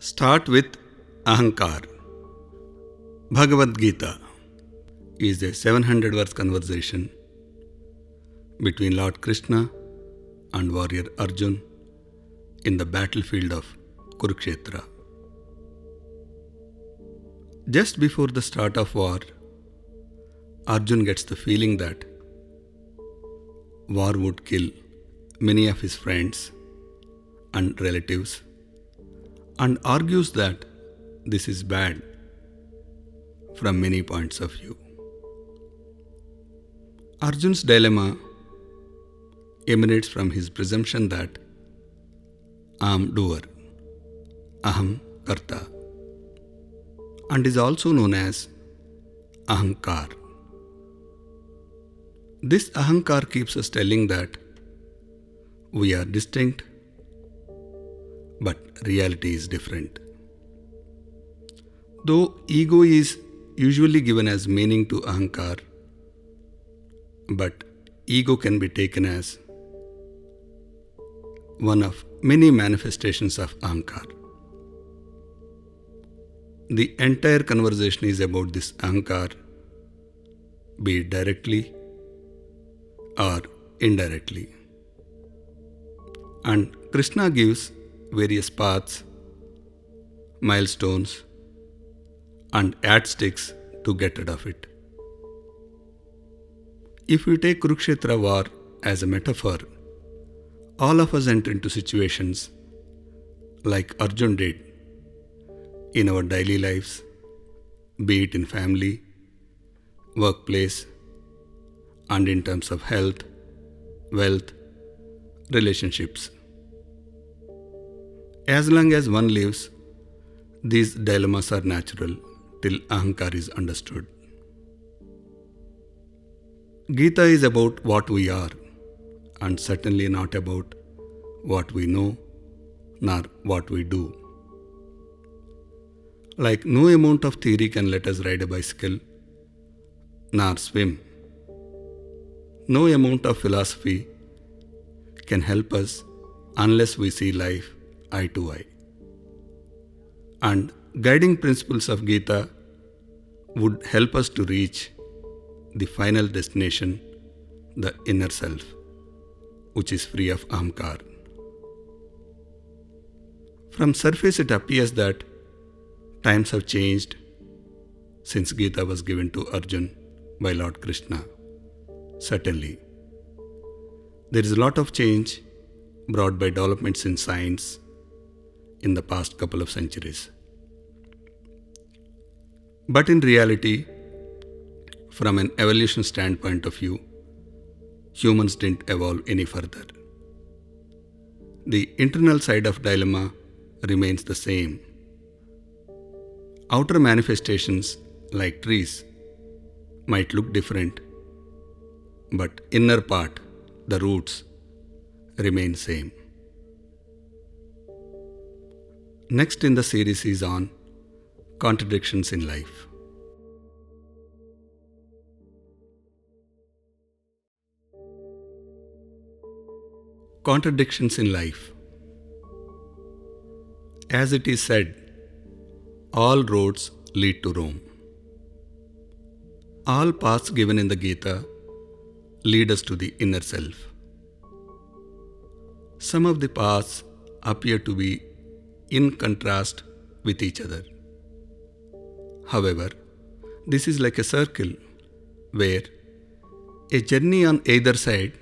Start with Ahankar. Bhagavad Gita is a 700 verse conversation between Lord Krishna and warrior Arjun in the battlefield of Kurukshetra. Just before the start of war, Arjun gets the feeling that war would kill many of his friends and relatives and argues that this is bad from many points of view. Arjun's dilemma emanates from his presumption that I am doer, aham karta, and is also known as ahankar. This ahankar keeps us telling that we are distinct, but reality is different. Though ego is usually given as meaning to ahankar, but ego can be taken as one of many manifestations of ahankar. The entire conversation is about this ahankar, be it directly or indirectly. And Krishna gives various paths, milestones, and add sticks to get rid of it. If we take Kurukshetra war as a metaphor, all of us enter into situations like Arjun did in our daily lives, be it in family, workplace, and in terms of health, wealth, relationships. As long as one lives, these dilemmas are natural till ahankar is understood. Gita is about what we are, and certainly not about what we know nor what we do. Like no amount of theory can let us ride a bicycle nor swim. No amount of philosophy can help us unless we see life eye to eye. And guiding principles of Gita would help us to reach the final destination, the inner self, which is free of ahankar. From surface, it appears that times have changed since Gita was given to Arjun by Lord Krishna. Certainly. There is a lot of change brought by developments in science in the past couple of centuries. But in reality, from an evolution standpoint of view, humans didn't evolve any further. The internal side of dilemma remains the same. Outer manifestations, like trees, might look different, but inner part, the roots, remain same. Next in the series is on contradictions in life. Contradictions in life. As it is said, all roads lead to Rome. All paths given in the Gita lead us to the inner self. Some of the paths appear to be in contrast with each other. However, this is like a circle where a journey on either side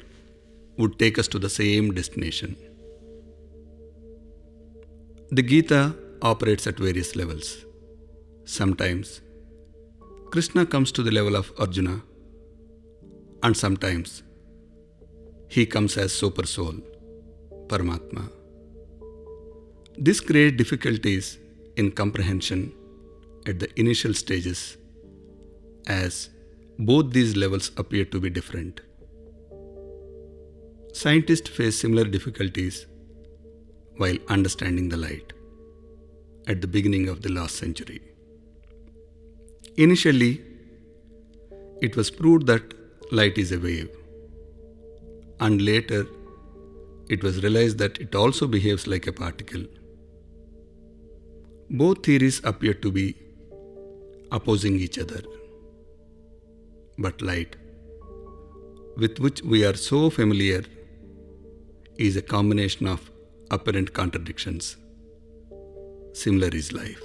would take us to the same destination. The Gita operates at various levels. Sometimes Krishna comes to the level of Arjuna, and sometimes he comes as super soul, Paramatma. This creates difficulties in comprehension at the initial stages as both these levels appear to be different. Scientists face similar difficulties while understanding the light at the beginning of the last century. Initially, it was proved that light is a wave, and later, it was realized that it also behaves like a particle. Both theories appear to be opposing each other. But light, with which we are so familiar, is a combination of apparent contradictions. Similar is life.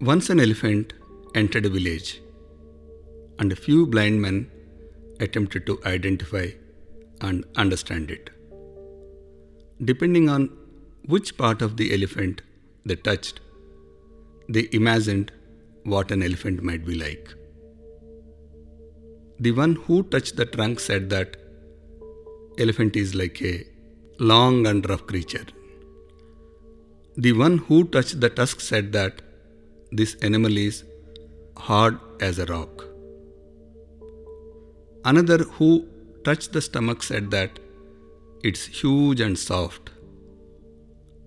Once an elephant entered a village, and a few blind men attempted to identify and understand it. Depending on which part of the elephant they touched, they imagined what an elephant might be like. The one who touched the trunk said that elephant is like a long and rough creature. The one who touched the tusk said that this animal is hard as a rock. Another who touched the stomach said that it's huge and soft.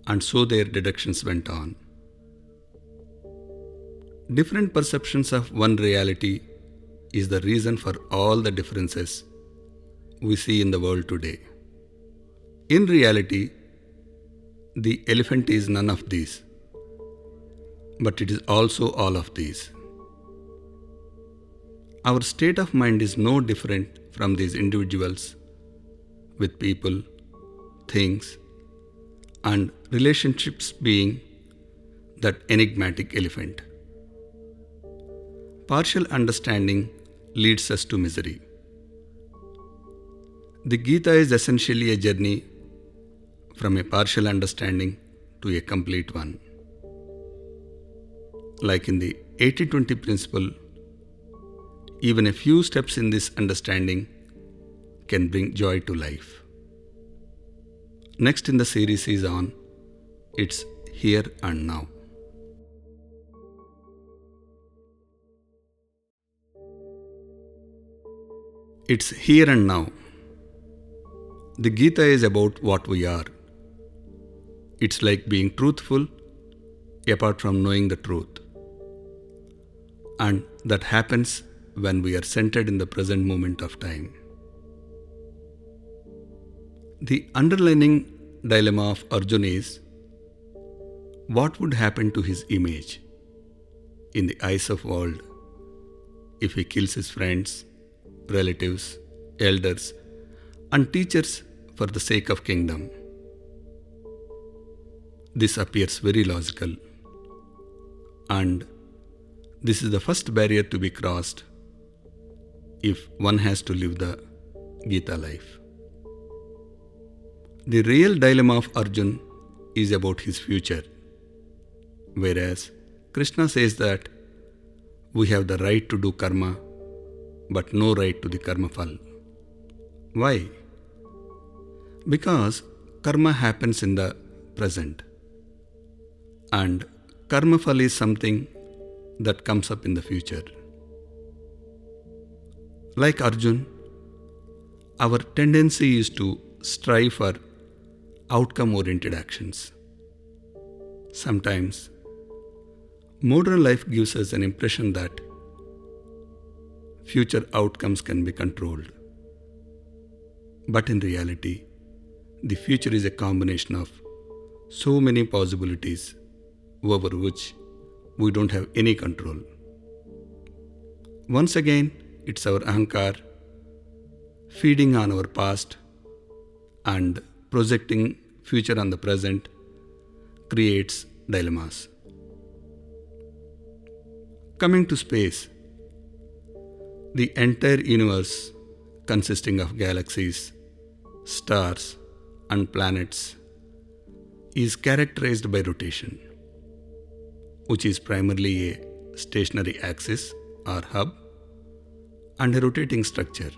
And so their deductions went on. Different perceptions of one reality is the reason for all the differences we see in the world today. In reality, the elephant is none of these, but it is also all of these. Our state of mind is no different from these individuals with people, things, and relationships being that enigmatic elephant. Partial understanding leads us to misery. The Gita is essentially a journey from a partial understanding to a complete one. Like in the 80 20 principle, even a few steps in this understanding can bring joy to life. Next in the series is on It's Here and Now. It's here and now. The Gita is about what we are. It's like being truthful apart from knowing the truth. And that happens when we are centered in the present moment of time. The underlining dilemma of Arjuna is what would happen to his image in the eyes of world if he kills his friends relatives, elders, and teachers for the sake of kingdom. This appears very logical, and this is the first barrier to be crossed if one has to live the Gita life. The real dilemma of Arjun is about his future, whereas Krishna says that we have the right to do karma but no right to the karma phal. Why? Because karma happens in the present and karma phal is something that comes up in the future. Like Arjun, our tendency is to strive for outcome oriented actions. Sometimes, modern life gives us an impression that future outcomes can be controlled. But in reality, the future is a combination of so many possibilities over which we don't have any control. Once again, it's our ahankar feeding on our past and projecting future on the present creates dilemmas. Coming to space, the entire universe, consisting of galaxies, stars, and planets, is characterized by rotation, which is primarily a stationary axis or hub and a rotating structure.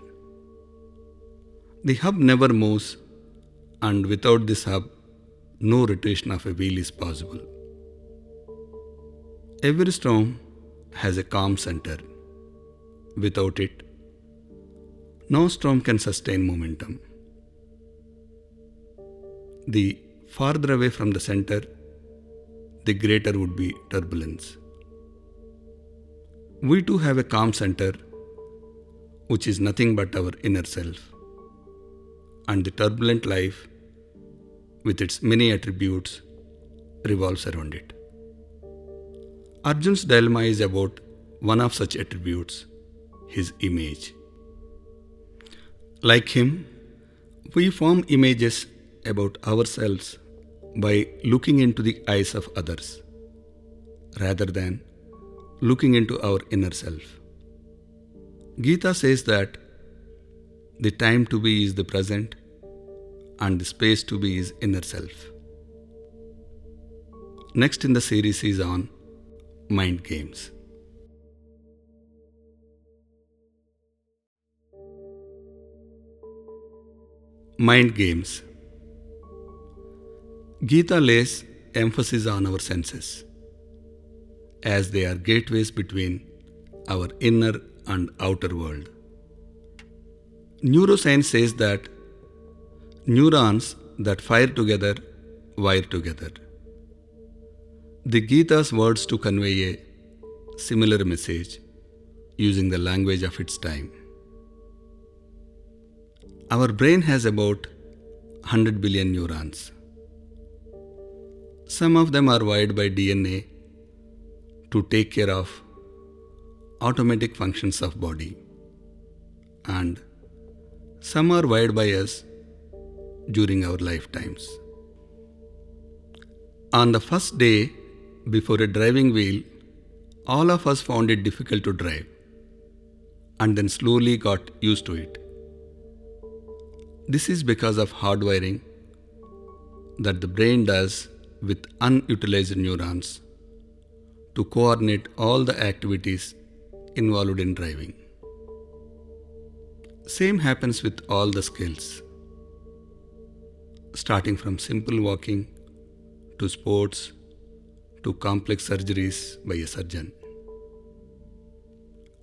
The hub never moves, and without this hub, no rotation of a wheel is possible. Every storm has a calm center Without it, no storm can sustain momentum. The farther away from the center, the greater would be turbulence. We too have a calm center, which is nothing but our inner self. And the turbulent life, with its many attributes, revolves around it. Arjun's dilemma is about one of such attributes, his image. Like him, we form images about ourselves by looking into the eyes of others rather than looking into our inner self. Gita says that the time to be is the present and the space to be his inner self. Next in the series is on mind games. Mind games. Gita lays emphasis on our senses as they are gateways between our inner and outer world. Neuroscience says that neurons that fire together wire together. The Gita's words to convey a similar message using the language of its time. Our brain has about 100 billion neurons. Some of them are wired by DNA to take care of automatic functions of body and some are wired by us during our lifetimes. On the first day before a driving wheel all of us found it difficult to drive and then slowly got used to it. This is because of hardwiring that the brain does with unutilized neurons to coordinate all the activities involved in driving. Same happens with all the skills, starting from simple walking to sports to complex surgeries by a surgeon.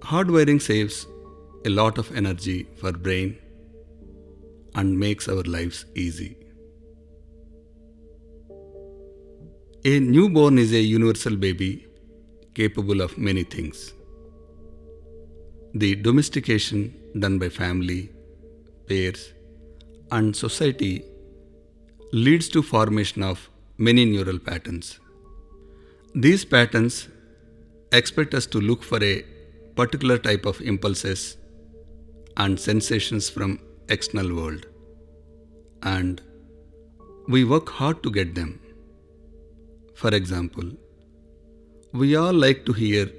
Hardwiring saves a lot of energy for brain and makes our lives easy. A newborn is a universal baby capable of many things. The domestication done by family, pairs, and society leads to formation of many neural patterns. These patterns expect us to look for a particular type of impulses and sensations from external world and we work hard to get them. For example, we all like to hear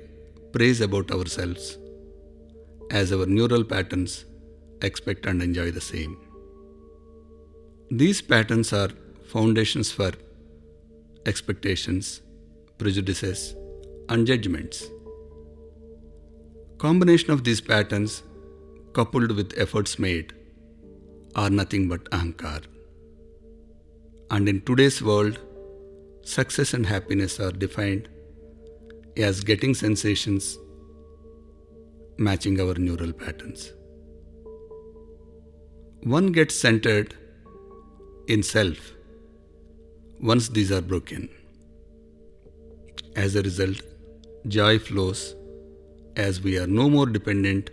praise about ourselves, as our neural patterns expect and enjoy the same. These patterns are foundations for expectations, prejudices, and judgments. Combination of these patterns coupled with efforts made are nothing but ahankar. And in today's world, success and happiness are defined as getting sensations matching our neural patterns. One gets centered in self once these are broken. As a result, joy flows as we are no more dependent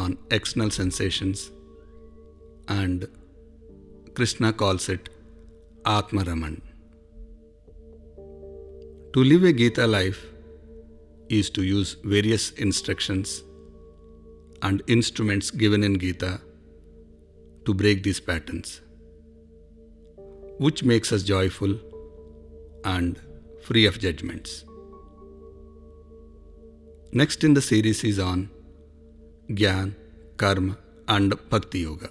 on external sensations, and Krishna calls it Atmaraman. To live a Gita life is to use various instructions and instruments given in Gita to break these patterns, which makes us joyful and free of judgments. Next in the series is on Gyan, Karma, and Bhakti Yoga.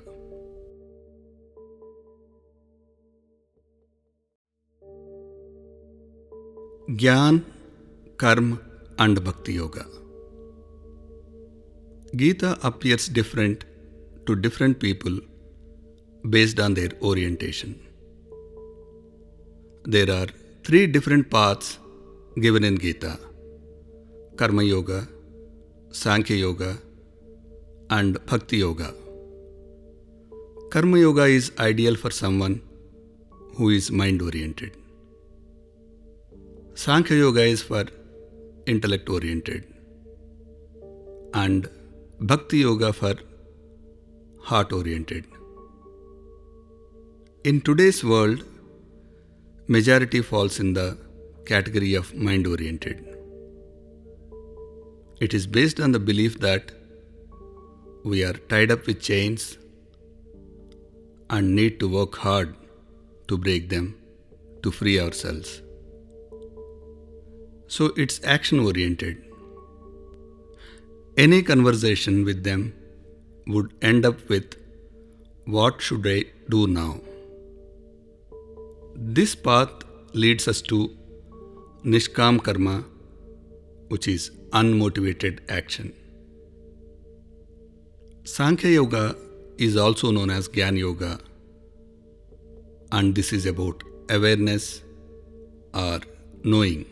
Gyan, Karma, and Bhakti Yoga. Gita appears different to different people based on their orientation. There are three different paths given in Gita Karma Yoga, Sankhya Yoga, and Bhakti Yoga. Karma Yoga is ideal for someone who is mind oriented. Sankhya Yoga is for intellect oriented and Bhakti Yoga for heart oriented. In today's world, majority falls in the category of mind oriented. It is based on the belief that we are tied up with chains and need to work hard to break them to free ourselves. So it's action oriented. Any conversation with them would end up with what should I do now? This path leads us to Nishkam Karma, which is unmotivated action. Sankhya Yoga is also known as Gyan Yoga, and this is about awareness or knowing,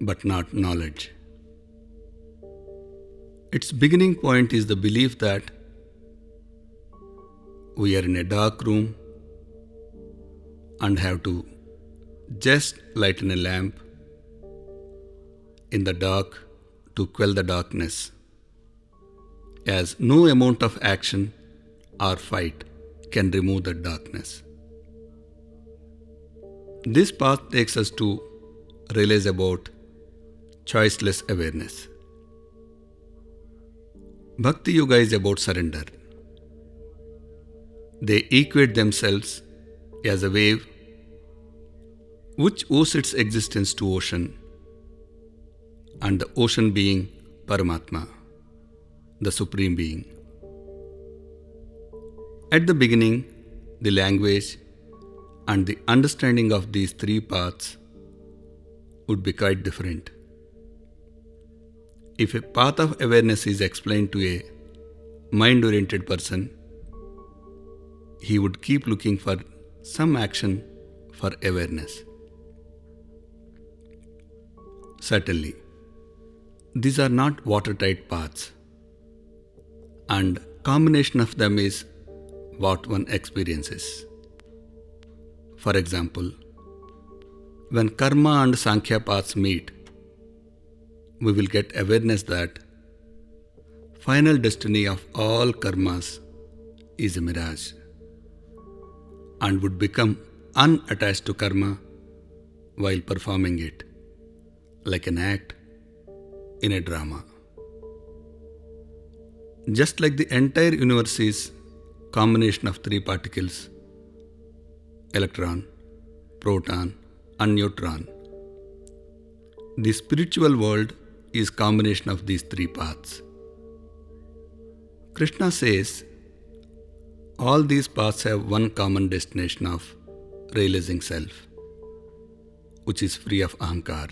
but not knowledge. Its beginning point is the belief that we are in a dark room and have to just lighten a lamp in the dark to quell the darkness, as no amount of action or fight can remove the darkness. This path takes us to realize about choiceless awareness. Bhakti Yoga is about surrender. They equate themselves as a wave which owes its existence to ocean, and the ocean being Paramatma, the Supreme Being. At the beginning, the language and the understanding of these three paths would be quite different. If a path of awareness is explained to a mind oriented person, he would keep looking for some action for awareness. Certainly, these are not watertight paths, and combination of them is what one experiences. For example, when karma and sankhya paths meet, we will get awareness that final destiny of all karmas is a mirage and would become unattached to karma while performing it like an act in a drama. Just like the entire universe is combination of three particles electron, proton, and neutron. The spiritual world is combination of these three paths. Krishna says all these paths have one common destination of realizing self, which is free of ahankar.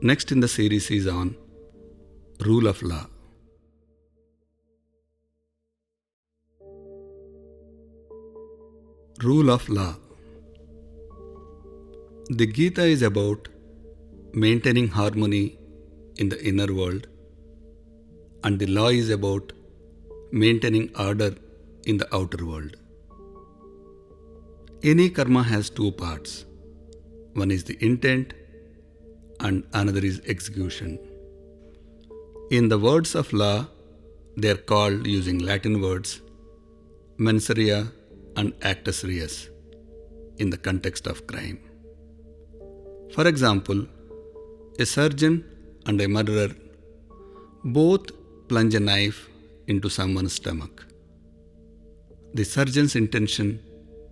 Next in the series is on rule of law. Rule of Law The Gita is about maintaining harmony in the inner world, and the law is about maintaining order in the outer world. Any karma has two parts one is the intent, and another is execution. In the words of law, they are called using Latin words mens rea and actus reus in the context of crime. For example, a surgeon and a murderer both plunge a knife into someone's stomach. The surgeon's intention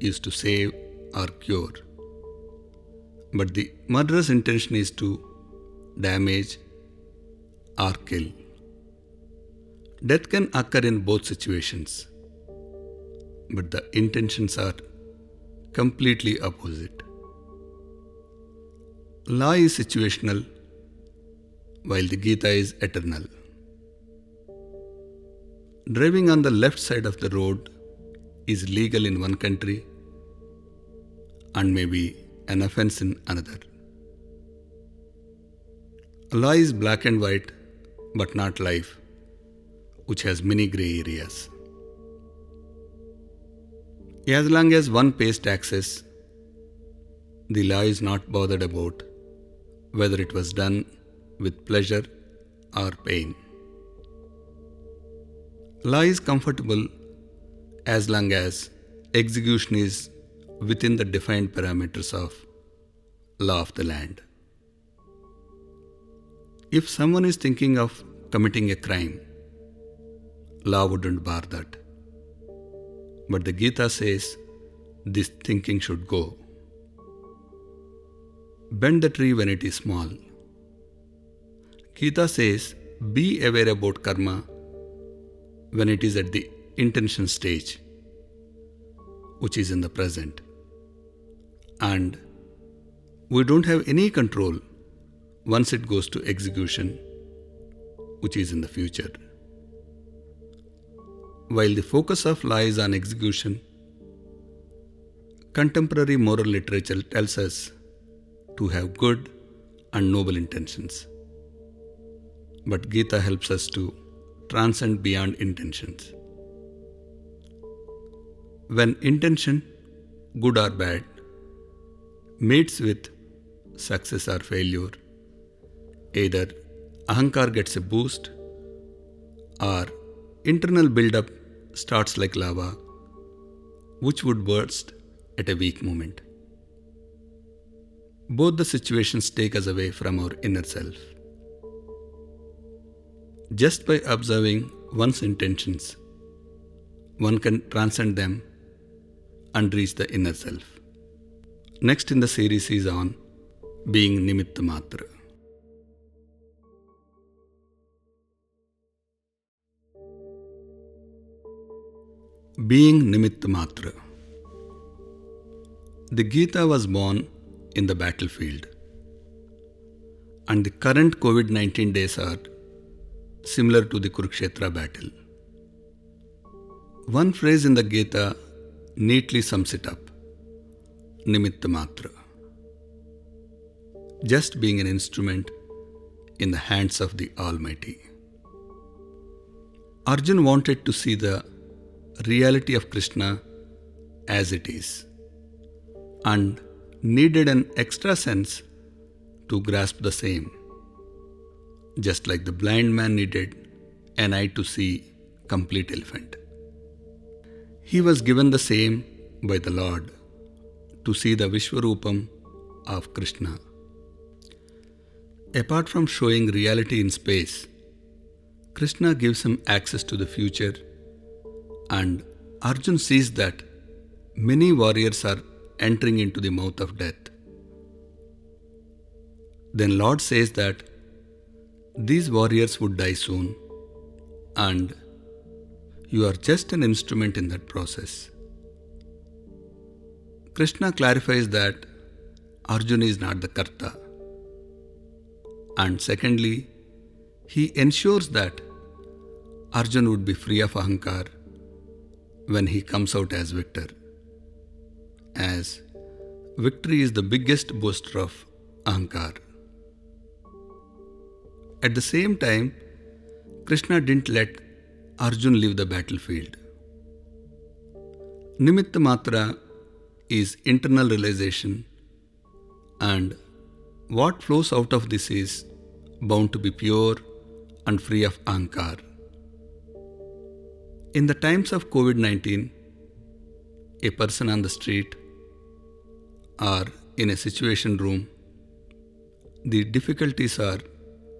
is to save or cure, but the murderer's intention is to damage or kill. Death can occur in both situations but the intentions are completely opposite. Law is situational, while the Gita is eternal. Driving on the left side of the road is legal in one country and may be an offense in another. Law is black and white, but not life, which has many grey areas. As long as one pays taxes, the law is not bothered about whether it was done with pleasure or pain. Law is comfortable as long as execution is within the defined parameters of law of the land. If someone is thinking of committing a crime, law wouldn't bar that. But the Gita says this thinking should go. Bend the tree when it is small. Gita says be aware about karma when it is at the intention stage, which is in the present. And we don't have any control once it goes to execution, which is in the future. While the focus of lies on execution, contemporary moral literature tells us to have good and noble intentions. But Gita helps us to transcend beyond intentions. When intention, good or bad, meets with success or failure, either ahankar gets a boost or internal build-up starts like lava, which would burst at a weak moment. Both the situations take us away from our inner self. Just by observing one's intentions, one can transcend them and reach the inner self. Next in the series is on being Nimitta Matra. Being Nimitta Matra. The Gita was born in the battlefield, and the current COVID 19 days are similar to the Kurukshetra battle. One phrase in the Gita neatly sums it up Nimitta Matra. Just being an instrument in the hands of the Almighty. Arjun wanted to see the reality of Krishna as it is and needed an extra sense to grasp the same just like the blind man needed an eye to see complete elephant. He was given the same by the Lord to see the Vishwarupam of Krishna. Apart from showing reality in space, Krishna gives him access to the future, and Arjun sees that many warriors are entering into the mouth of death. Then Lord says that these warriors would die soon, and you are just an instrument in that process. Krishna clarifies that Arjuna is not the Karta. And secondly, he ensures that Arjun would be free of Ahankar when he comes out as victor. As victory is the biggest booster of Ahankar. At the same time, Krishna didn't let Arjun leave the battlefield. Nimitta Matra is internal realization, and what flows out of this is bound to be pure and free of ahankar. In the times of COVID 19, a person on the street or in a situation room, the difficulties are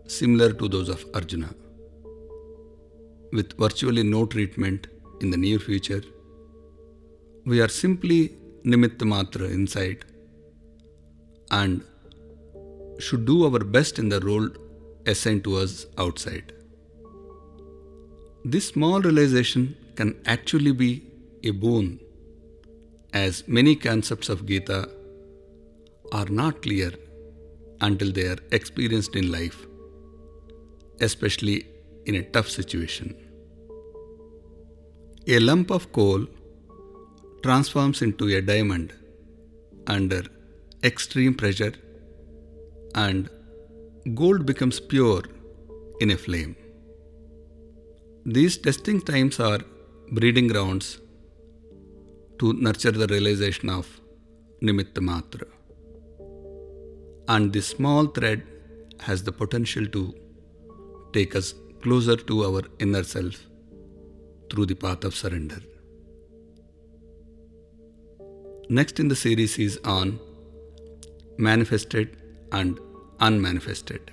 similar to those of Arjuna. With virtually no treatment in the near future, we are simply Nimitta Matra inside and should do our best in the role assigned to us outside. This small realization can actually be a boon, as many concepts of Gita are not clear until they are experienced in life especially in a tough situation. A lump of coal transforms into a diamond under extreme pressure, and gold becomes pure in a flame. These testing times are breeding grounds to nurture the realization of Nimitta Matra. And this small thread has the potential to take us closer to our inner self through the path of surrender. Next in the series is on manifested and unmanifested.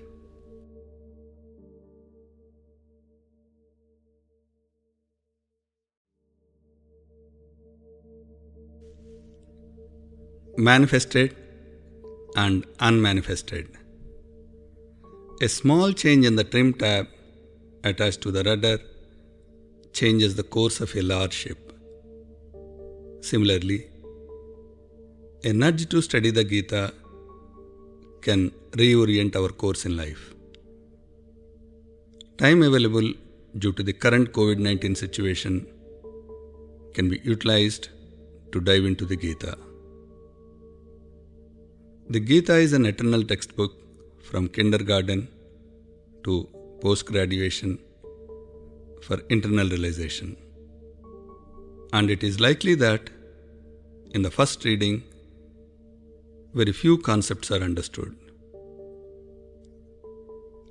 Manifested and unmanifested. A small change in the trim tab attached to the rudder changes the course of a large ship. Similarly, nudge to study the Gita can reorient our course in life. Time available due to the current COVID 19 situation can be utilized to dive into the Gita. The Gita is an eternal textbook from kindergarten to post graduation for internal realization. And it is likely that in the first reading, very few concepts are understood.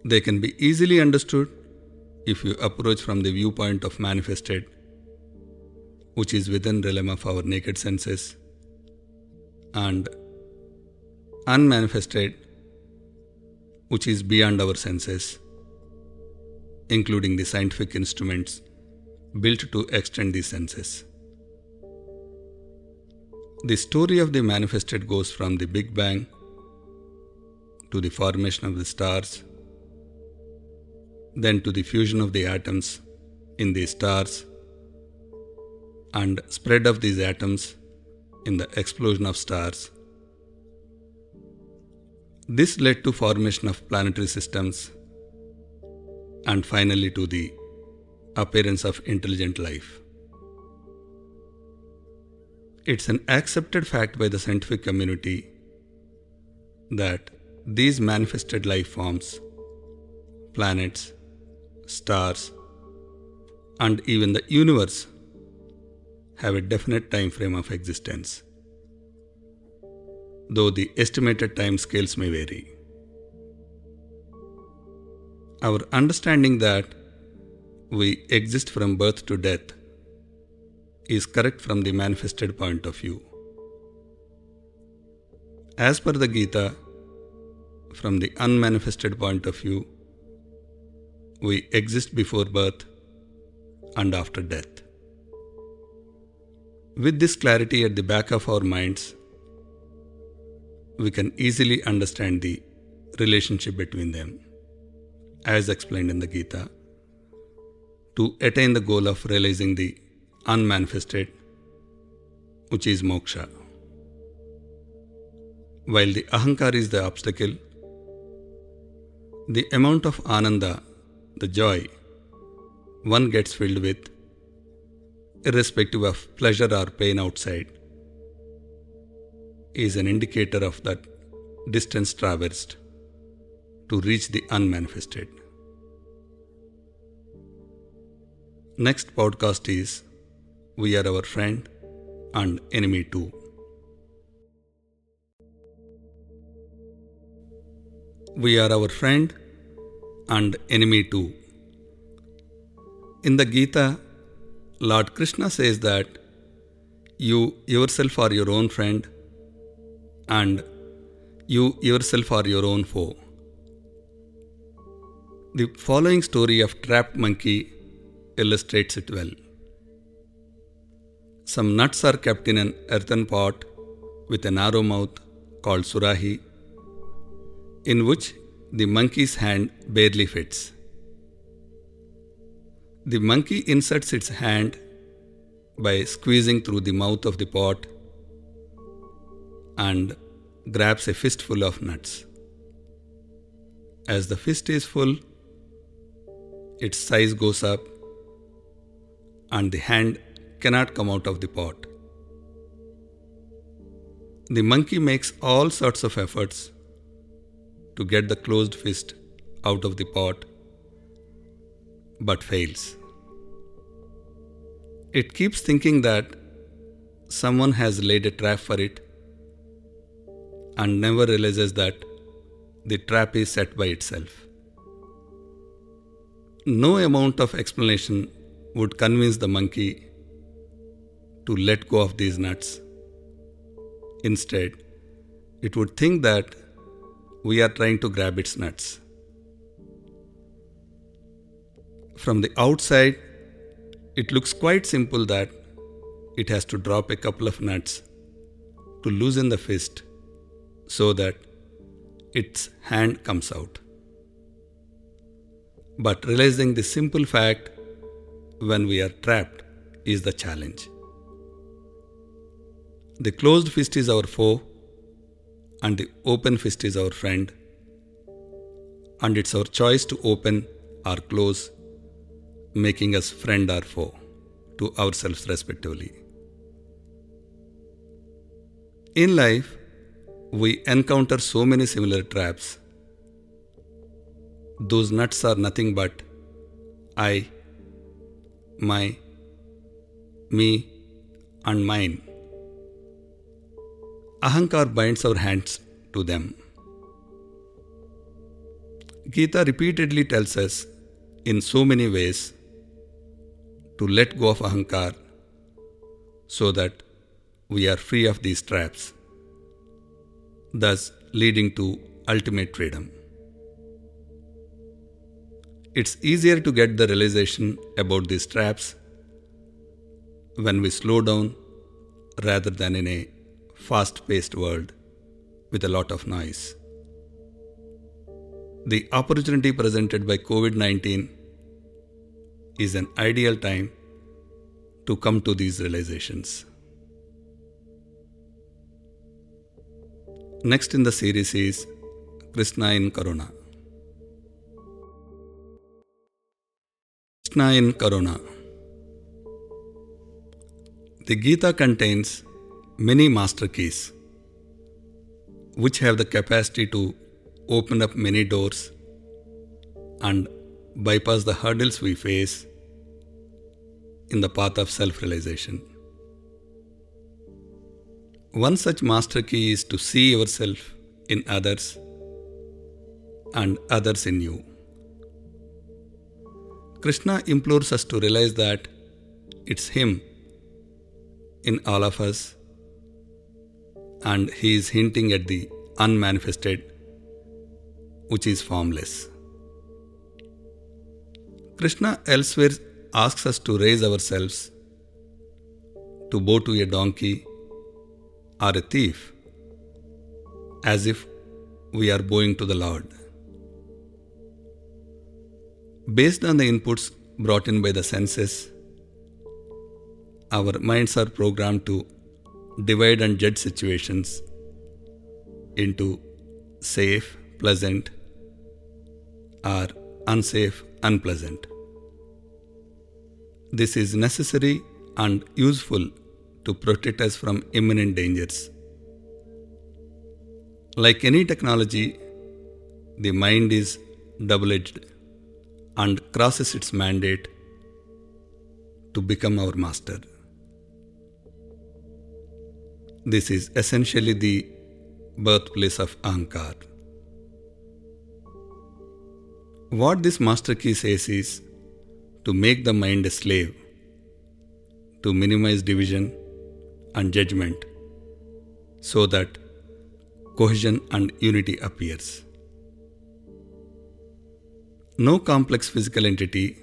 They can be easily understood if you approach from the viewpoint of manifested, which is within realm of our naked senses, and unmanifested, which is beyond our senses, including the scientific instruments built to extend these senses. The story of the manifested goes from the Big Bang to the formation of the stars, then to the fusion of the atoms in the stars, and spread of these atoms in the explosion of stars this led to formation of planetary systems and finally to the appearance of intelligent life. It's an accepted fact by the scientific community that these manifested life forms, planets, stars, and even the universe have a definite time frame of existence though the estimated time scales may vary. Our understanding that we exist from birth to death is correct from the manifested point of view. As per the Gita, from the unmanifested point of view, we exist before birth and after death. With this clarity at the back of our minds, we can easily understand the relationship between them, as explained in the Gita, to attain the goal of realizing the unmanifested, which is moksha. While the ahankar is the obstacle, the amount of ananda, the joy, one gets filled with, irrespective of pleasure or pain outside, is an indicator of that distance traversed to reach the unmanifested. Next podcast is We Are Our Friend and Enemy Too. We are our friend and enemy too. In the Gita, Lord Krishna says that you yourself are your own friend and you yourself are your own foe. The following story of trapped monkey illustrates it well. Some nuts are kept in an earthen pot with a narrow mouth called surahi, in which the monkey's hand barely fits. The monkey inserts its hand by squeezing through the mouth of the pot and grabs a fistful of nuts. As the fist is full, its size goes up and the hand cannot come out of the pot. The monkey makes all sorts of efforts to get the closed fist out of the pot but fails. It keeps thinking that someone has laid a trap for it and never realizes that the trap is set by itself. No amount of explanation would convince the monkey to let go of these nuts Instead, it would think that we are trying to grab its nuts. From the outside, it looks quite simple that it has to drop a couple of nuts to loosen the fist so that its hand comes out. But realizing the simple fact when we are trapped is the challenge. The closed fist is our foe, and the open fist is our friend, and it's our choice to open or close, making us friend or foe to ourselves respectively. In life, we encounter so many similar traps. Those nuts are nothing but I, my, me, and mine. Ahankar binds our hands to them. Gita repeatedly tells us in so many ways to let go of Ahankar so that we are free of these traps, thus leading to ultimate freedom. It's easier to get the realization about these traps when we slow down rather than in a fast paced world with a lot of noise. The opportunity presented by COVID 19 is an ideal time to come to these realizations. Next in the series is Krishna in Corona. Krishna in Corona. The Gita contains many master keys which have the capacity to open up many doors and bypass the hurdles we face in the path of self realization. One such master key is to see yourself in others and others in you. Krishna implores us to realize that it's Him in all of us, and He is hinting at the unmanifested, which is formless. Krishna elsewhere asks us to raise ourselves, to bow to a donkey or a thief, as if we are bowing to the Lord. Based on the inputs brought in by the senses, our minds are programmed to divide and judge situations into safe, pleasant, or unsafe, unpleasant. This is necessary and useful to protect us from imminent dangers. Like any technology, the mind is double edged and crosses its mandate to become our master. This is essentially the birthplace of Ahankar. What this master key says is to make the mind a slave, to minimize division and judgment so that cohesion and unity appears. No complex physical entity,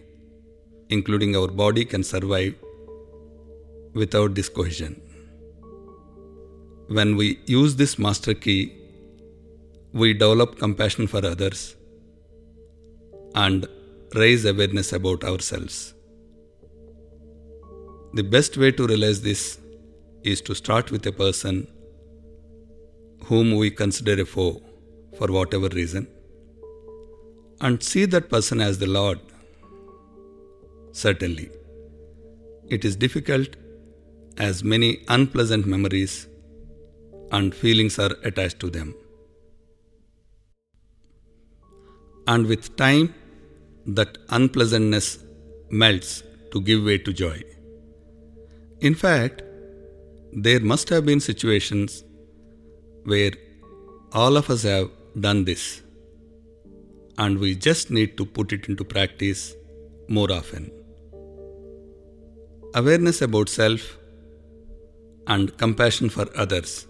including our body, can survive without this cohesion. When we use this master key, we develop compassion for others and raise awareness about ourselves. The best way to realize this is to start with a person whom we consider a foe for whatever reason and see that person as the Lord. Certainly, it is difficult as many unpleasant memories and feelings are attached to them. And with time, that unpleasantness melts to give way to joy. In fact, there must have been situations where all of us have done this, and we just need to put it into practice more often. Awareness about self and compassion for others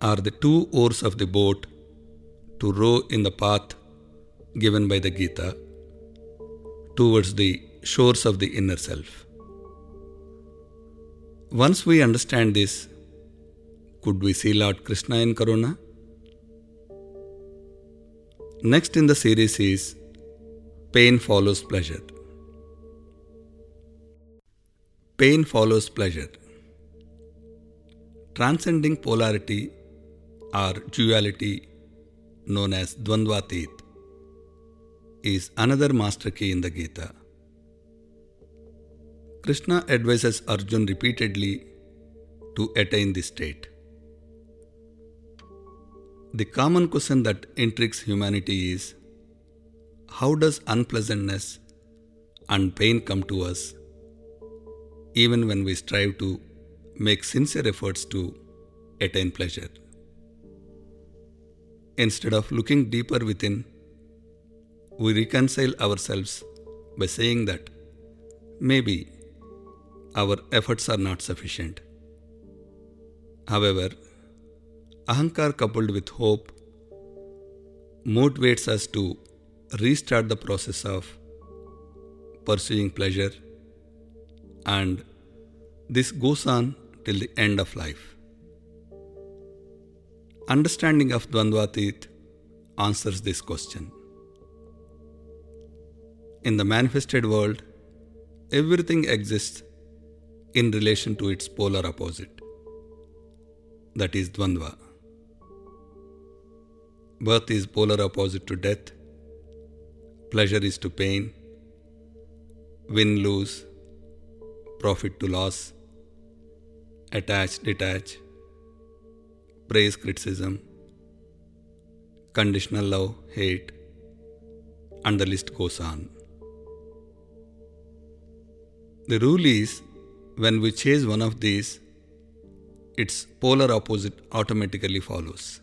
are the two oars of the boat to row in the path given by the Gita towards the shores of the inner self. Once we understand this, could we see Lord Krishna in Corona? Next in the series is Pain Follows Pleasure. Pain follows pleasure. Transcending polarity or duality known as Dvandvatit is another master key in the Gita. Krishna advises Arjun repeatedly to attain this state. The common question that intrigues humanity is how does unpleasantness and pain come to us even when we strive to make sincere efforts to attain pleasure? Instead of looking deeper within, we reconcile ourselves by saying that maybe our efforts are not sufficient. However, Ahankar coupled with hope motivates us to restart the process of pursuing pleasure, and this goes on till the end of life. Understanding of Dvandvatit answers this question. In the manifested world, everything exists in relation to its polar opposite, that is Dvandva. Birth is polar opposite to death, pleasure is to pain, win lose, profit to loss, attach detach, praise criticism, conditional love hate, and the list goes on. The rule is when we chase one of these, its polar opposite automatically follows.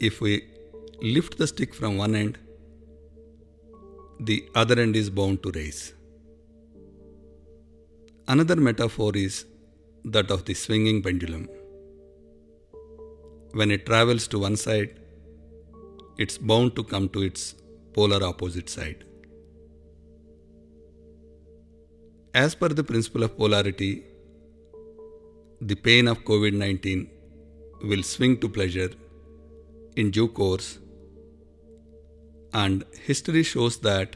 If we lift the stick from one end, the other end is bound to raise. Another metaphor is that of the swinging pendulum. When it travels to one side, it's bound to come to its polar opposite side. As per the principle of polarity, the pain of COVID 19 will swing to pleasure in due course, and history shows that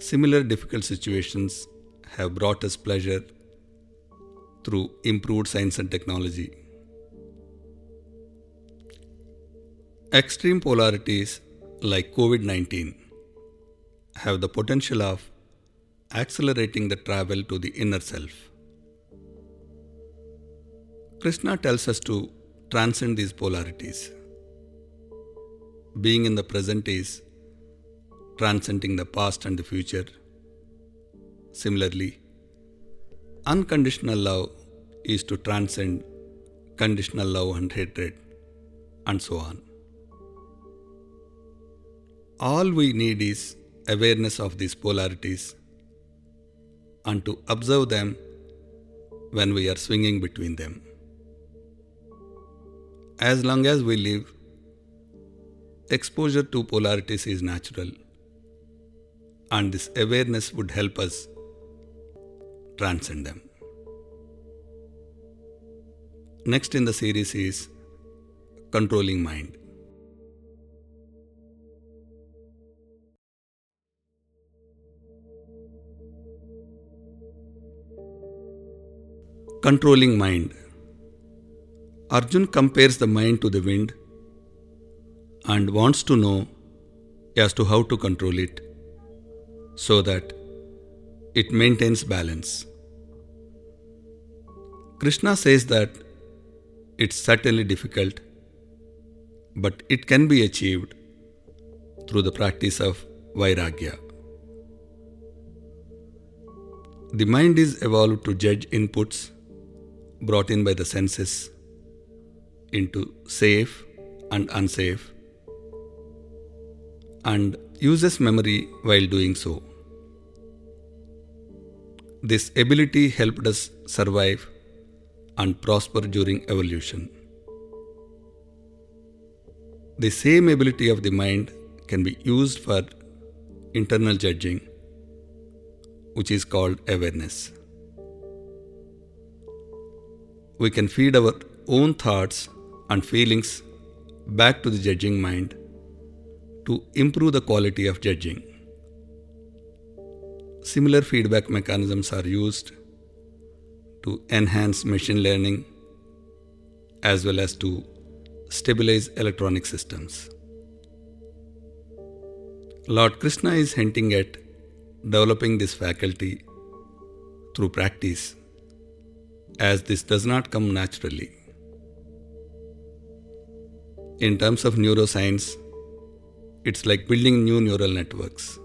similar difficult situations have brought us pleasure through improved science and technology. Extreme polarities like COVID 19 have the potential of accelerating the travel to the inner self. Krishna tells us to transcend these polarities. Being in the present is transcending the past and the future. Similarly, unconditional love is to transcend conditional love and hatred, and so on. All we need is awareness of these polarities and to observe them when we are swinging between them. As long as we live, exposure to polarities is natural, and this awareness would help us transcend them. Next in the series is Controlling Mind. Controlling Mind. Arjun compares the mind to the wind and wants to know as to how to control it so that it maintains balance. Krishna says that it's certainly difficult, but it can be achieved through the practice of Vairagya. The mind is evolved to judge inputs brought in by the senses into safe and unsafe and uses memory while doing so. This ability helped us survive and prosper during evolution. The same ability of the mind can be used for internal judging, which is called awareness. We can feed our own thoughts and feelings back to the judging mind to improve the quality of judging. Similar feedback mechanisms are used to enhance machine learning as well as to stabilize electronic systems. Lord Krishna is hinting at developing this faculty through practice, as this does not come naturally. In terms of neuroscience, it's like building new neural networks.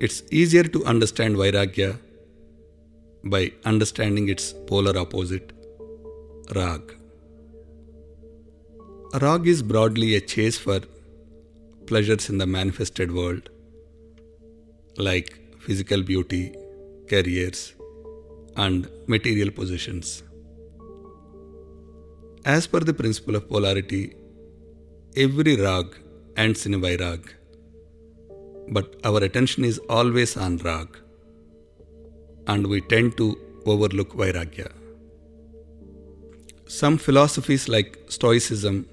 It's easier to understand Vairagya by understanding its polar opposite, Rag. Rag is broadly a chase for pleasures in the manifested world, like physical beauty, careers, and material possessions. As per the principle of polarity, every rag ends in a vairag, but our attention is always on rag, and we tend to overlook vairagya. Some philosophies like Stoicism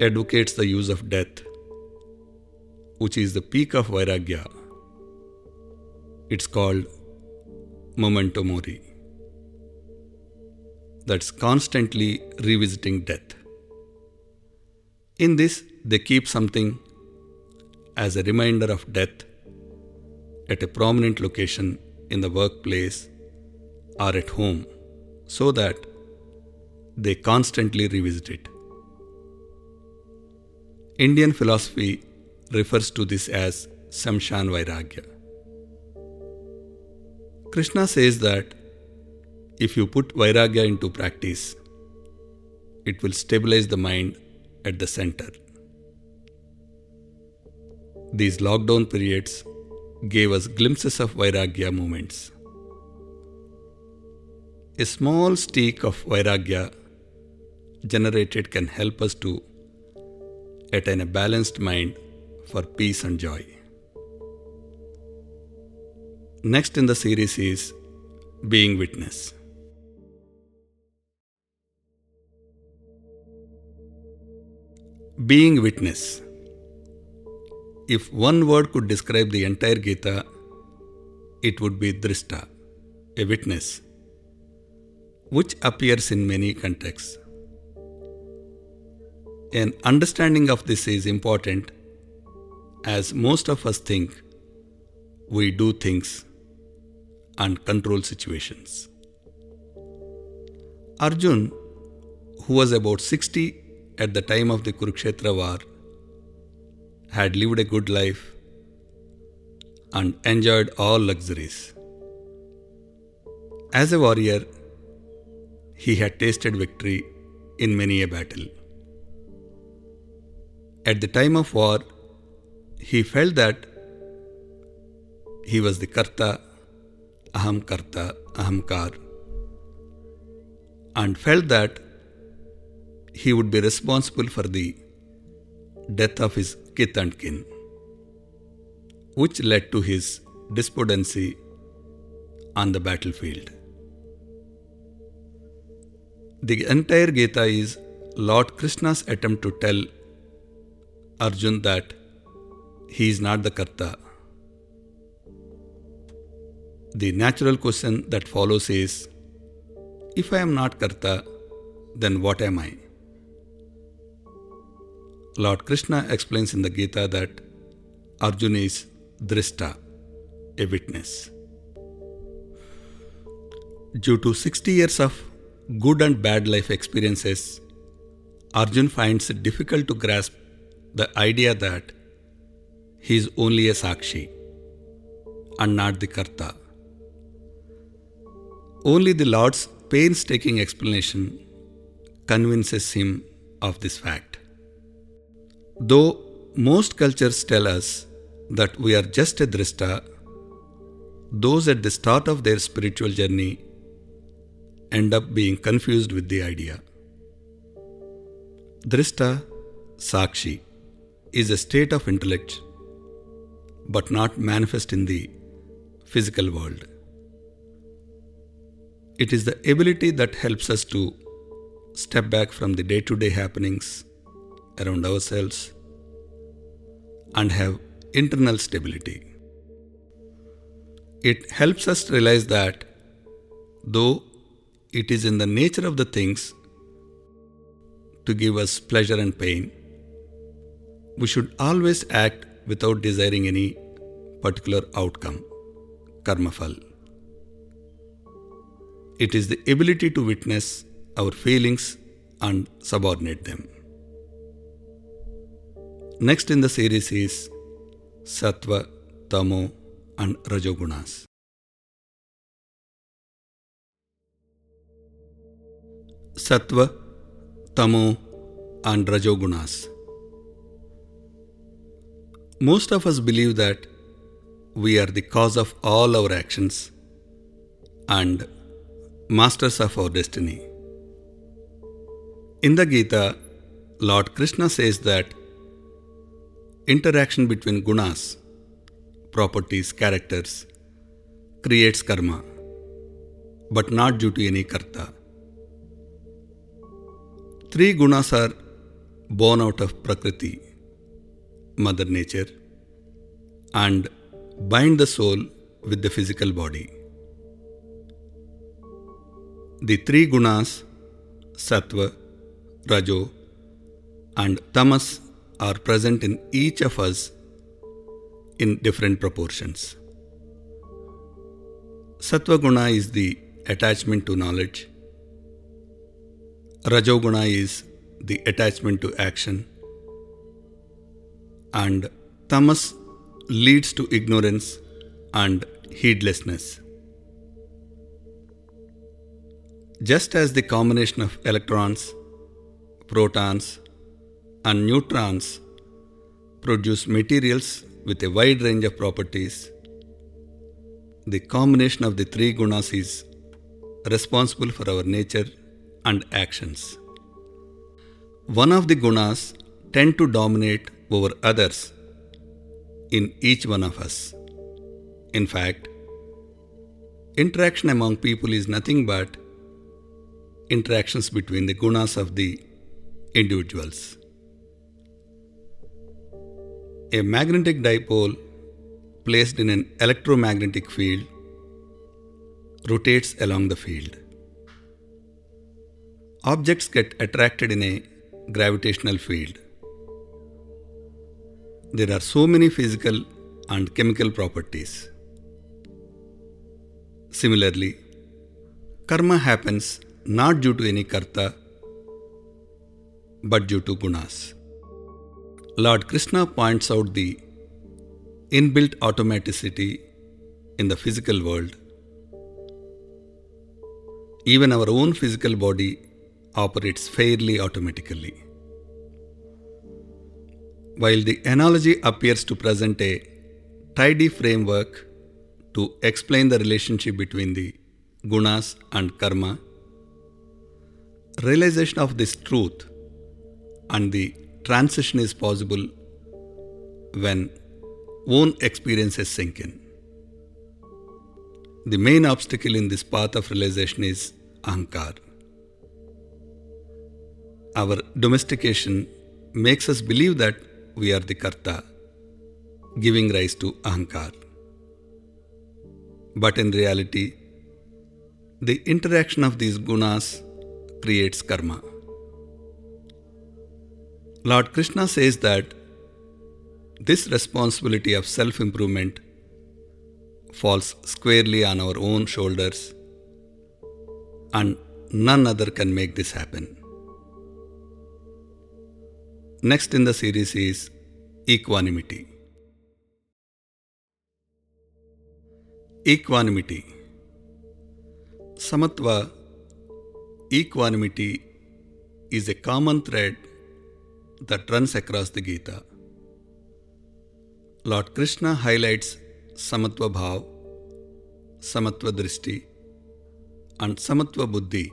advocates the use of death, which is the peak of vairagya. It's called memento mori that's constantly revisiting death. In this, they keep something as a reminder of death at a prominent location in the workplace or at home so that they constantly revisit it. Indian philosophy refers to this as Samshan Vairagya. Krishna says that if you put Vairagya into practice, it will stabilize the mind at the center. These lockdown periods gave us glimpses of Vairagya moments. A small streak of Vairagya generated can help us to attain a balanced mind for peace and joy. Next in the series is Being Witness. Being witness. If one word could describe the entire Gita, it would be drishta, a witness, which appears in many contexts. An understanding of this is important as most of us think we do things and control situations. Arjun, who was about 60 at the time of the Kurukshetra war had lived a good life and enjoyed all luxuries. As a warrior, he had tasted victory in many a battle. At the time of war, he felt that he was the Karta, Aham Karta, Ahamkar, and felt that he would be responsible for the death of his kith and kin, which led to his despondency on the battlefield. The entire Gita is Lord Krishna's attempt to tell Arjun that he is not the Karta. The natural question that follows is If I am not Karta, then what am I? Lord Krishna explains in the Gita that Arjuna is drishta, a witness. Due to 60 years of good and bad life experiences, Arjun finds it difficult to grasp the idea that he is only a Sakshi and not the Karta. Only the Lord's painstaking explanation convinces him of this fact. Though most cultures tell us that we are just a drishta, those at the start of their spiritual journey end up being confused with the idea. Drishta, Sakshi, is a state of intellect but not manifest in the physical world. It is the ability that helps us to step back from the day to day happenings around ourselves and have internal stability. It helps us realize that though it is in the nature of the things to give us pleasure and pain, we should always act without desiring any particular outcome, karma phal. It is the ability to witness our feelings and subordinate them. Next in the series is Sattva, Tamo, and Rajogunas. Sattva, Tamo, and Rajogunas. Most of us believe that we are the cause of all our actions and masters of our destiny. In the Gita, Lord Krishna says that interaction between gunas, properties, characters, creates karma, but not due to any karta. Three gunas are born out of Prakriti, Mother Nature, and bind the soul with the physical body. The three gunas, sattva, rajo, and tamas, are present in each of us in different proportions. Sattva guna is the attachment to knowledge. Rajoguna is the attachment to action. And tamas leads to ignorance and heedlessness. Just as the combination of electrons, protons, and neutrons produce materials with a wide range of properties, the combination of the three gunas is responsible for our nature and actions. One of the gunas tend to dominate over others in each one of us. In fact, interaction among people is nothing but interactions between the gunas of the individuals. A magnetic dipole placed in an electromagnetic field rotates along the field. Objects get attracted in a gravitational field there are so many physical and chemical properties. Similarly, karma happens not due to any karta but due to gunas. Lord Krishna points out the inbuilt automaticity in the physical world. Even our own physical body operates fairly automatically. While the analogy appears to present a tidy framework to explain the relationship between the gunas and karma, realization of this truth and the transition is possible when own experiences sink in. The main obstacle in this path of realization is ahankar. Our domestication makes us believe that we are the Karta, giving rise to Ahankar. But in reality, the interaction of these gunas creates karma. Lord Krishna says that this responsibility of self improvement falls squarely on our own shoulders, and none other can make this happen. Next in the series is equanimity. Equanimity. Samatva, equanimity, is a common thread that runs across the Gita. Lord Krishna highlights Samatva Bhav Samatva Drishti, and Samatva Buddhi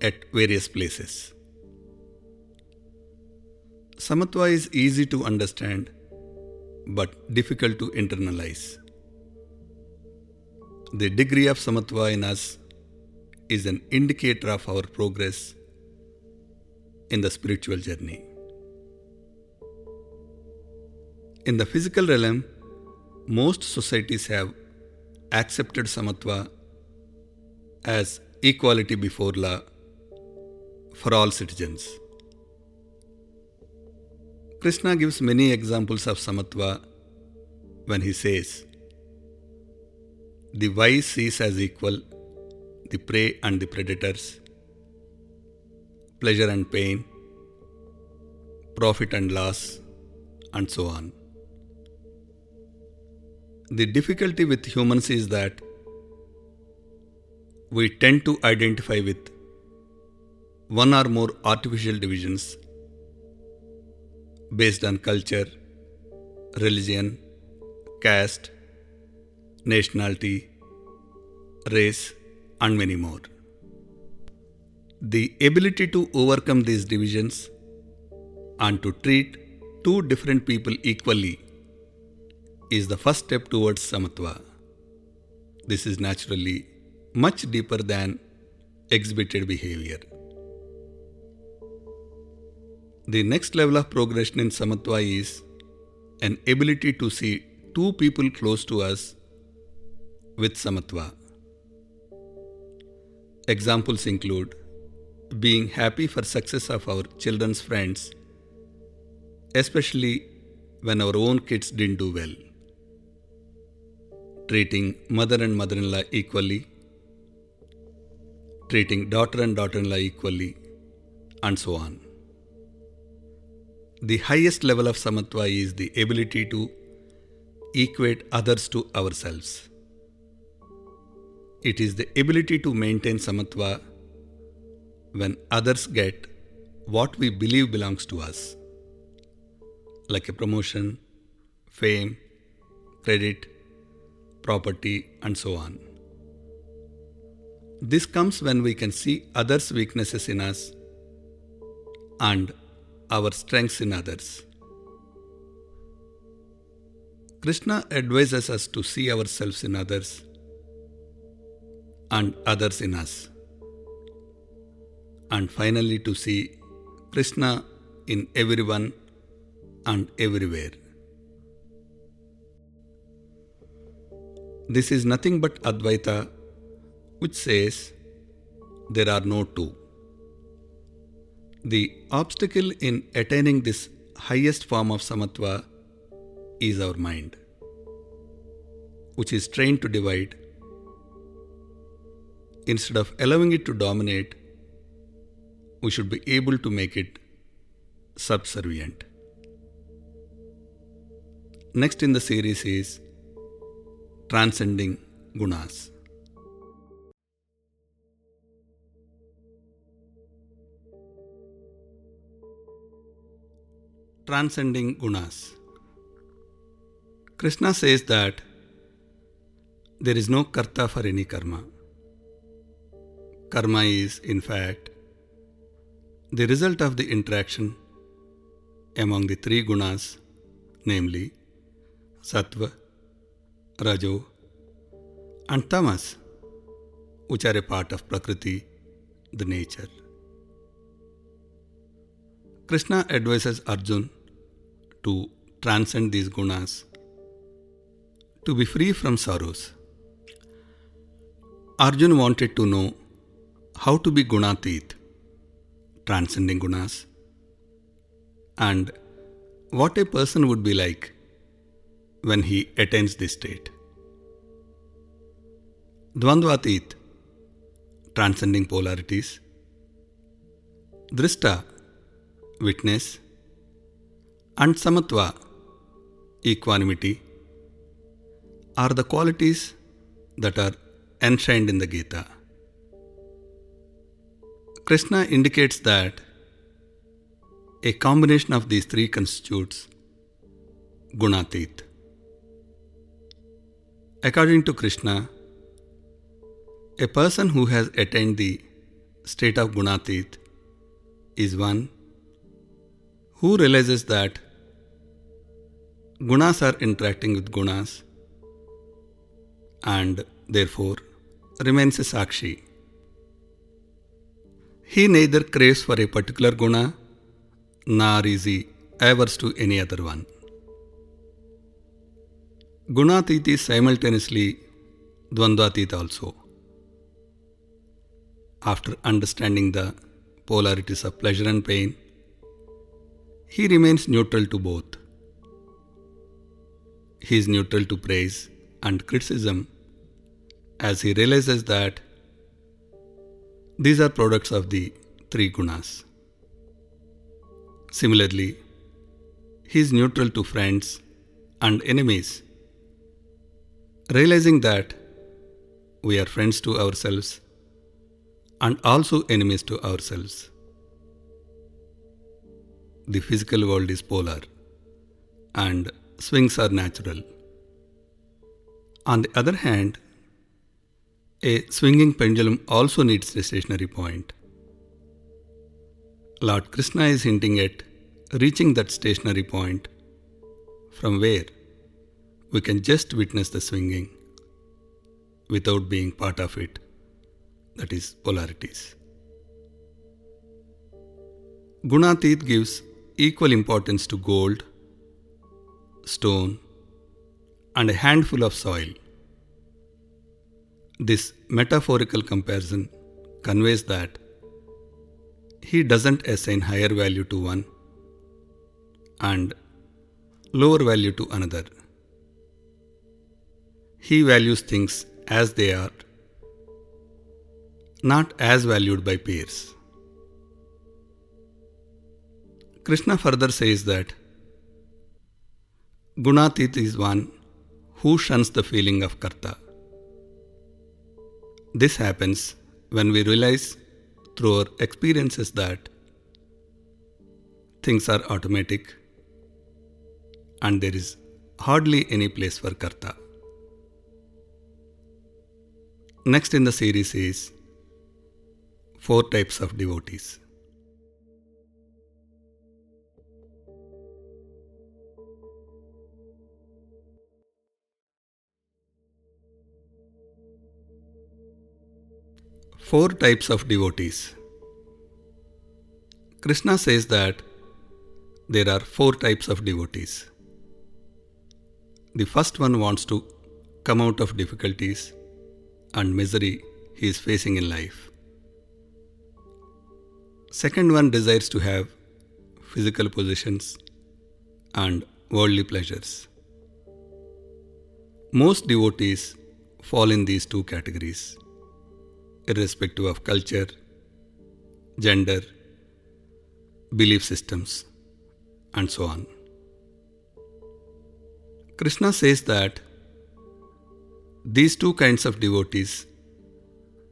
at various places. Samatva is easy to understand but difficult to internalize. The degree of Samatva in us is an indicator of our progress in the spiritual journey. In the physical realm, most societies have accepted Samatva as equality before law for all citizens. Krishna gives many examples of Samatva when he says, The wise sees as equal the prey and the predators, pleasure and pain, profit and loss, and so on. The difficulty with humans is that we tend to identify with one or more artificial divisions based on culture, religion, caste, nationality, race, and many more. The ability to overcome these divisions and to treat two different people equally is the first step towards samatva. This is naturally much deeper than exhibited behavior. The next level of progression in samatva is an ability to see two people close to us with samatva. Examples include being happy for success of our children's friends, especially when our own kids didn't do well. Treating mother and mother-in-law equally, treating daughter and daughter-in-law equally, and so on. The highest level of samatva is the ability to equate others to ourselves. It is the ability to maintain samatva when others get what we believe belongs to us, like a promotion, fame, credit, property, and so on. This comes when we can see others' weaknesses in us and our strengths in others. Krishna advises us to see ourselves in others and others in us. And finally, to see Krishna in everyone and everywhere. This is nothing but Advaita, which says there are no two. The obstacle in attaining this highest form of samatva is our mind, which is trained to divide. Instead of allowing it to dominate, we should be able to make it subservient. Next in the series is Transcending Gunas. transcending gunas. Krishna says that there is no karta for any karma. Karma is, in fact, the result of the interaction among the three gunas, namely sattva, rajo, and tamas, which are a part of Prakriti, the nature. Krishna advises Arjun to transcend these gunas, to be free from sorrows. Arjun wanted to know how to be gunatit, transcending gunas, and what a person would be like when he attains this state. Dvandvatit, transcending polarities. Drishta, witness and samatva, equanimity, are the qualities that are enshrined in the Gita. Krishna indicates that a combination of these three constitutes gunatit. According to Krishna, a person who has attained the state of Gunatit is one who realizes that gunas are interacting with gunas and therefore remains a sakshi. He neither craves for a particular guna nor is he averse to any other one. Gunatit is simultaneously Dvandvatit also. After understanding the polarities of pleasure and pain, he remains neutral to both. He is neutral to praise and criticism as he realizes that these are products of the three gunas. Similarly, he is neutral to friends and enemies, realizing that we are friends to ourselves and also enemies to ourselves. The physical world is polar and swings are natural. On the other hand, a swinging pendulum also needs a stationary point. Lord Krishna is hinting at reaching that stationary point from where we can just witness the swinging without being part of it, that is, polarities. Gunatit gives equal importance to gold, stone, and a handful of soil. This metaphorical comparison conveys that he doesn't assign higher value to one and lower value to another. He values things as they are, not as valued by peers. Krishna further says that Gunatit is one who shuns the feeling of Karta. This happens when we realize through our experiences that things are automatic and there is hardly any place for Karta. Next in the series is Four Types of Devotees. Four types of devotees. Krishna says that there are four types of devotees. The first one wants to come out of difficulties and misery he is facing in life. Second one desires to have physical possessions and worldly pleasures. Most devotees fall in these two categories irrespective of culture, gender, belief systems, and so on. Krishna says that these two kinds of devotees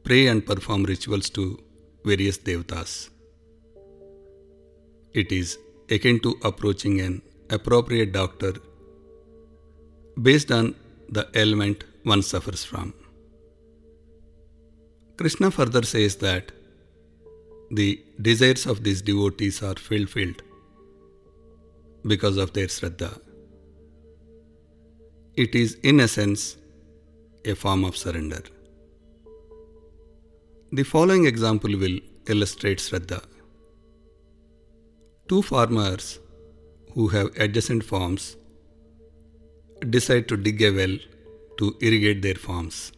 pray and perform rituals to various devatas. It is akin to approaching an appropriate doctor based on the ailment one suffers from. Krishna further says that the desires of these devotees are fulfilled because of their Shraddha. It is, in essence, a form of surrender. The following example will illustrate Shraddha. Two farmers who have adjacent farms decide to dig a well to irrigate their farms.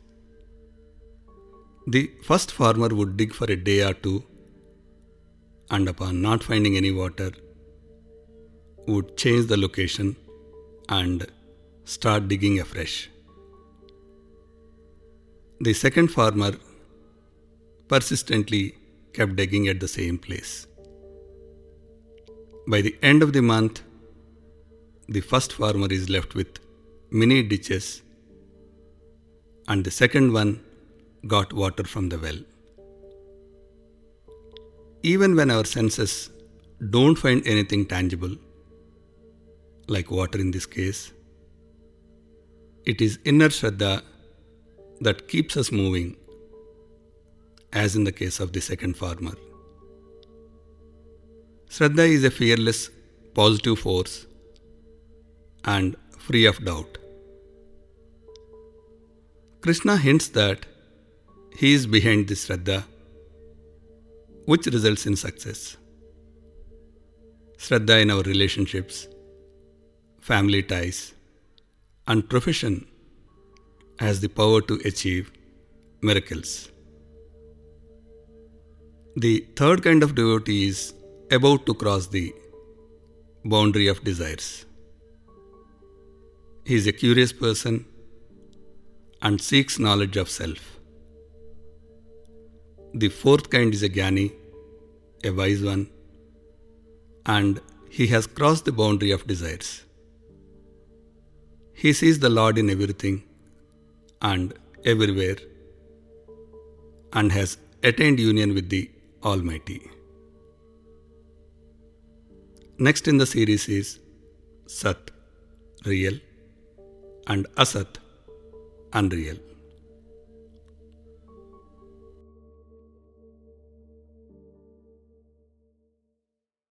The first farmer would dig for a day or two, and upon not finding any water, would change the location and start digging afresh. The second farmer persistently kept digging at the same place. By the end of the month, the first farmer is left with many ditches, and the second one got water from the well. Even when our senses don't find anything tangible, like water in this case, It is inner Shraddha that keeps us moving, as in the case of the second farmer. Shraddha is a fearless, positive force and free of doubt. Krishna hints that he is behind this Shraddha, which results in success. Shraddha in our relationships, family ties, and profession has the power to achieve miracles. The third kind of devotee is about to cross the boundary of desires. He is a curious person and seeks knowledge of self. The fourth kind is a Jnani, a wise one, and he has crossed the boundary of desires. He sees the Lord in everything and everywhere and has attained union with the Almighty. Next in the series is Sat, real, and Asat, unreal.